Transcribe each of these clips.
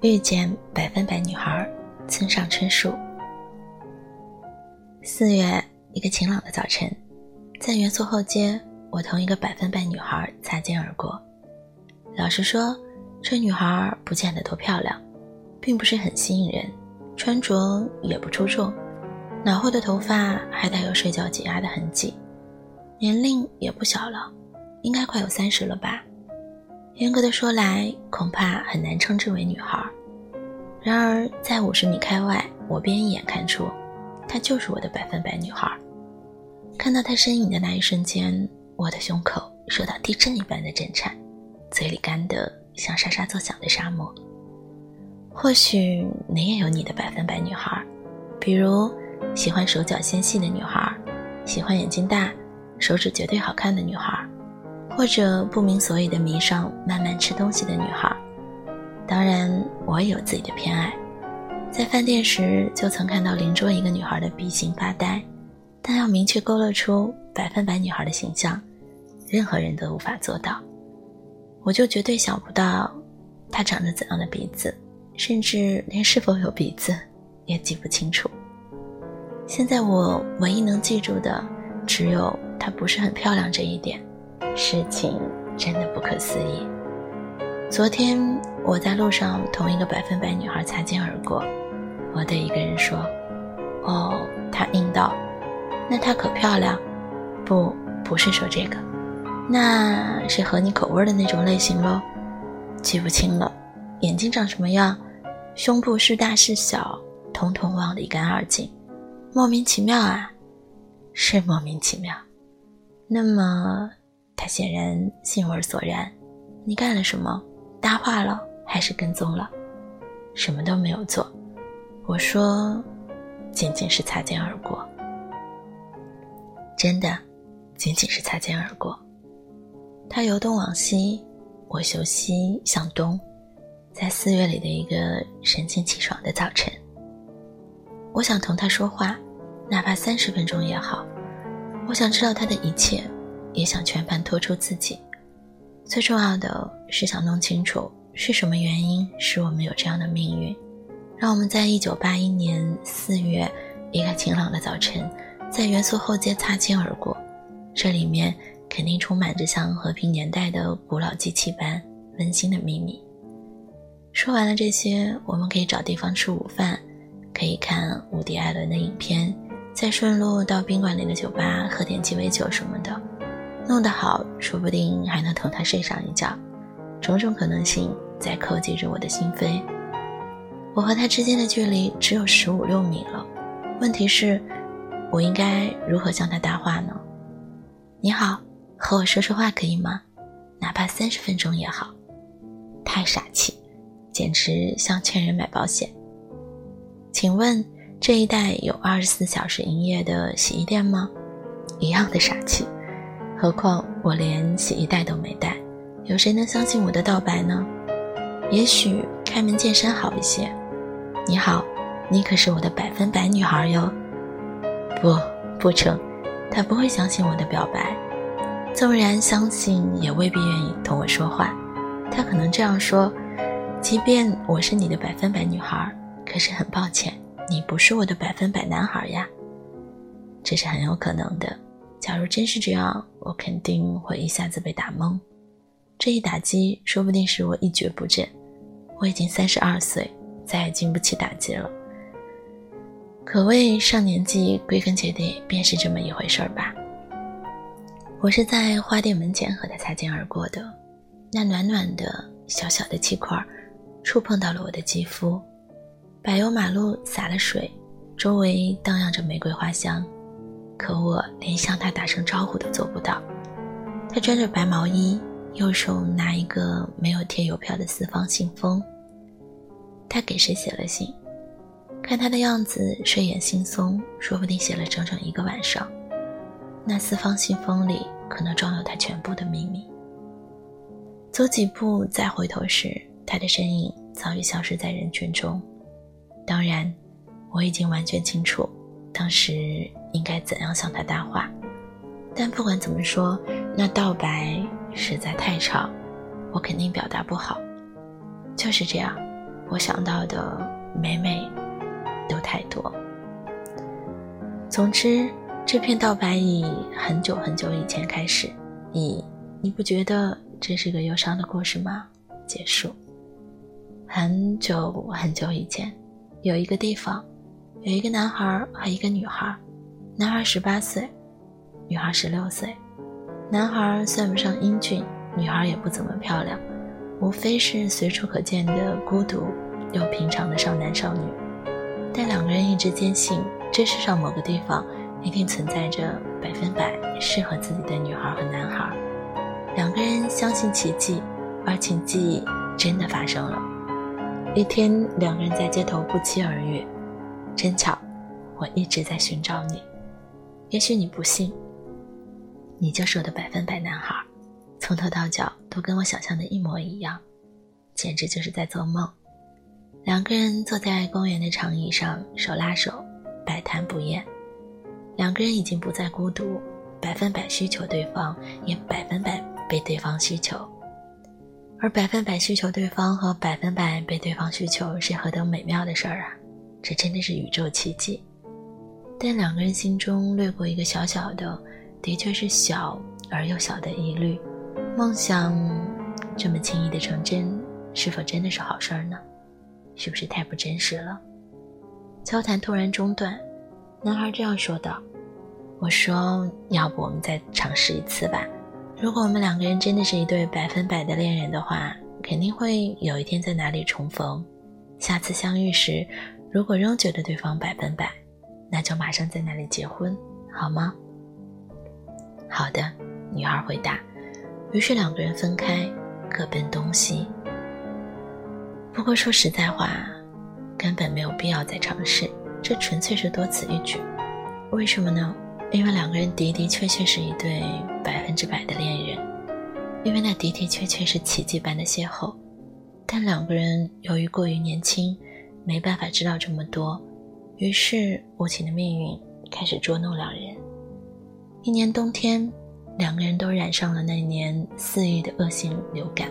遇见百分百女孩，村上春树。四月一个晴朗的早晨，在元素后街，我同一个百分百女孩擦肩而过。老实说，这女孩不见得多漂亮，并不是很吸引人，穿着也不出众，脑后的头发还带有睡觉挤压的痕迹，年龄也不小了，应该快有三十了吧。严格的说来，恐怕很难称之为女孩。然而，在五十米开外，我便一眼看出，她就是我的百分百女孩。看到她身影的那一瞬间，我的胸口受到地震一般的震颤，嘴里干得像沙沙作响的沙漠。或许你也有你的百分百女孩，比如喜欢手脚纤细的女孩，喜欢眼睛大、手指绝对好看的女孩。或者不明所以的迷上慢慢吃东西的女孩，当然我也有自己的偏爱。在饭店时就曾看到邻桌一个女孩的鼻型发呆，但要明确勾勒出百分百女孩的形象，任何人都无法做到。我就绝对想不到她长着怎样的鼻子，甚至连是否有鼻子也记不清楚。现在我唯一能记住的，只有她不是很漂亮这一点。事情真的不可思议。昨天我在路上同一个百分百女孩擦肩而过，我对一个人说：“哦，她应道，那她可漂亮？不，不是说这个，那是合你口味的那种类型喽。记不清了，眼睛长什么样，胸部是大是小，统统忘得一干二净。莫名其妙啊，是莫名其妙。那么。”他显然兴味索然，你干了什么？搭话了还是跟踪了？什么都没有做。我说，仅仅是擦肩而过。真的，仅仅是擦肩而过。他由东往西，我由西向东，在四月里的一个神清气爽的早晨。我想同他说话，哪怕三十分钟也好。我想知道他的一切。也想全盘托出自己，最重要的是想弄清楚是什么原因使我们有这样的命运，让我们在一九八一年四月一个晴朗的早晨，在元素后街擦肩而过。这里面肯定充满着像和平年代的古老机器般温馨的秘密。说完了这些，我们可以找地方吃午饭，可以看伍迪·艾伦的影片，再顺路到宾馆里的酒吧喝点鸡尾酒什么的。弄得好，说不定还能同他睡上一觉，种种可能性在叩击着我的心扉。我和他之间的距离只有十五六米了，问题是，我应该如何向他搭话呢？你好，和我说说话可以吗？哪怕三十分钟也好。太傻气，简直像劝人买保险。请问这一带有二十四小时营业的洗衣店吗？一样的傻气。何况我连洗衣袋都没带，有谁能相信我的道白呢？也许开门见山好一些。你好，你可是我的百分百女孩哟。不，不成，他不会相信我的表白。纵然相信，也未必愿意同我说话。他可能这样说：即便我是你的百分百女孩，可是很抱歉，你不是我的百分百男孩呀。这是很有可能的。假如真是这样，我肯定会一下子被打懵。这一打击说不定使我一蹶不振。我已经三十二岁，再也经不起打击了。可谓上年纪，归根结底便是这么一回事儿吧。我是在花店门前和他擦肩而过的，那暖暖的小小的气块，触碰到了我的肌肤。柏油马路洒了水，周围荡漾着玫瑰花香。可我连向他打声招呼都做不到。他穿着白毛衣，右手拿一个没有贴邮票的四方信封。他给谁写了信？看他的样子，睡眼惺忪，说不定写了整整一个晚上。那四方信封里可能装有他全部的秘密。走几步再回头时，他的身影早已消失在人群中。当然，我已经完全清楚，当时。应该怎样向他搭话？但不管怎么说，那道白实在太长，我肯定表达不好。就是这样，我想到的每每都太多。总之，这篇道白以很久很久以前开始，以你不觉得这是个忧伤的故事吗？结束。很久很久以前，有一个地方，有一个男孩和一个女孩，男孩十八岁，女孩十六岁。男孩算不上英俊，女孩也不怎么漂亮，无非是随处可见的孤独又平常的少男少女。但两个人一直坚信，这世上某个地方一定存在着百分百适合自己的女孩和男孩。两个人相信奇迹，而奇迹真的发生了。一天，两个人在街头不期而遇，真巧，我一直在寻找你。也许你不信。你就是我的百分百男孩，从头到脚都跟我想象的一模一样，简直就是在做梦。两个人坐在公园的长椅上，手拉手，百谈不厌。两个人已经不再孤独，百分百需求对方，也百分百被对方需求。而百分百需求对方和百分百被对方需求是何等美妙的事儿啊！这真的是宇宙奇迹。但两个人心中掠过一个小小的。的确是小而又小的疑虑，梦想这么轻易的成真，是否真的是好事儿呢？是不是太不真实了？交谈突然中断，男孩这样说道：“我说，要不我们再尝试一次吧？如果我们两个人真的是一对百分百的恋人的话，肯定会有一天在哪里重逢。下次相遇时，如果仍觉得对方百分百，那就马上在那里结婚，好吗？”好的，女孩回答。于是两个人分开，各奔东西。不过说实在话，根本没有必要再尝试，这纯粹是多此一举。为什么呢？因为两个人的的确确是一对百分之百的恋人，因为那的的确确是奇迹般的邂逅。但两个人由于过于年轻，没办法知道这么多，于是无情的命运开始捉弄两人。一年冬天，两个人都染上了那年肆意的恶性流感，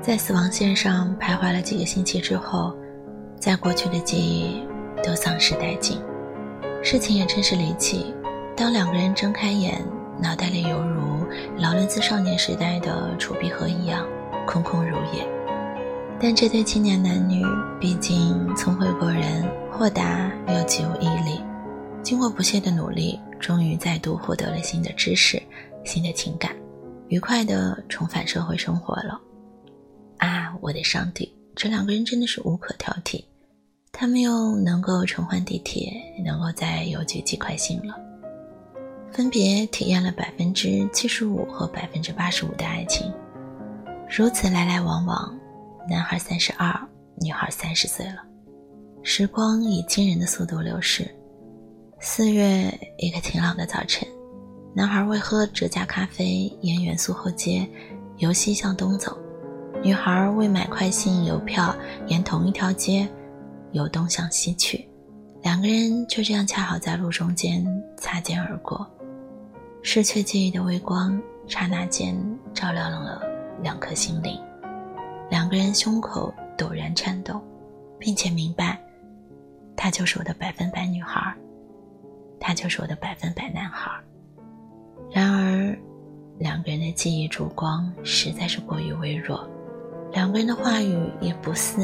在死亡线上徘徊了几个星期之后，在过去的记忆都丧失殆尽。事情也真是离奇，当两个人睁开眼，脑袋里犹如劳伦斯少年时代的储币盒一样空空如也。但这对青年男女毕竟聪慧过人，豁达又极有毅力，经过不懈的努力。终于再度获得了新的知识、新的情感，愉快的重返社会生活了。啊，我的上帝，这两个人真的是无可挑剔。他们又能够重换地铁，能够在邮局寄快信了，分别体验了百分之七十五和百分之八十五的爱情。如此来来往往，男孩三十二，女孩三十岁了，时光以惊人的速度流逝。四月一个晴朗的早晨，男孩为喝这家咖啡沿元素后街由西向东走，女孩为买快信邮票沿同一条街由东向西去，两个人就这样恰好在路中间擦肩而过。失去记忆的微光，刹那间照亮了两颗心灵，两个人胸口陡然颤抖，并且明白，她就是我的百分百女孩。他就是我的百分百男孩。然而，两个人的记忆烛光实在是过于微弱，两个人的话语也不似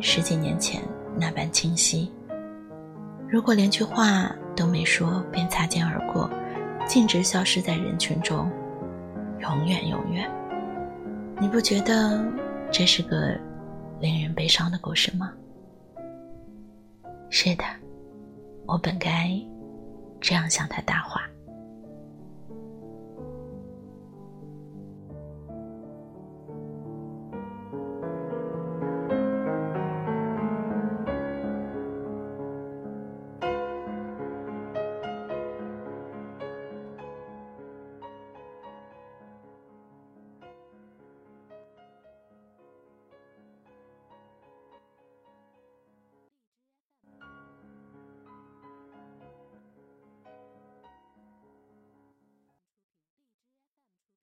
十几年前那般清晰。如果连句话都没说便擦肩而过，径直消失在人群中，永远永远，你不觉得这是个令人悲伤的故事吗？是的，我本该。这样向他搭话。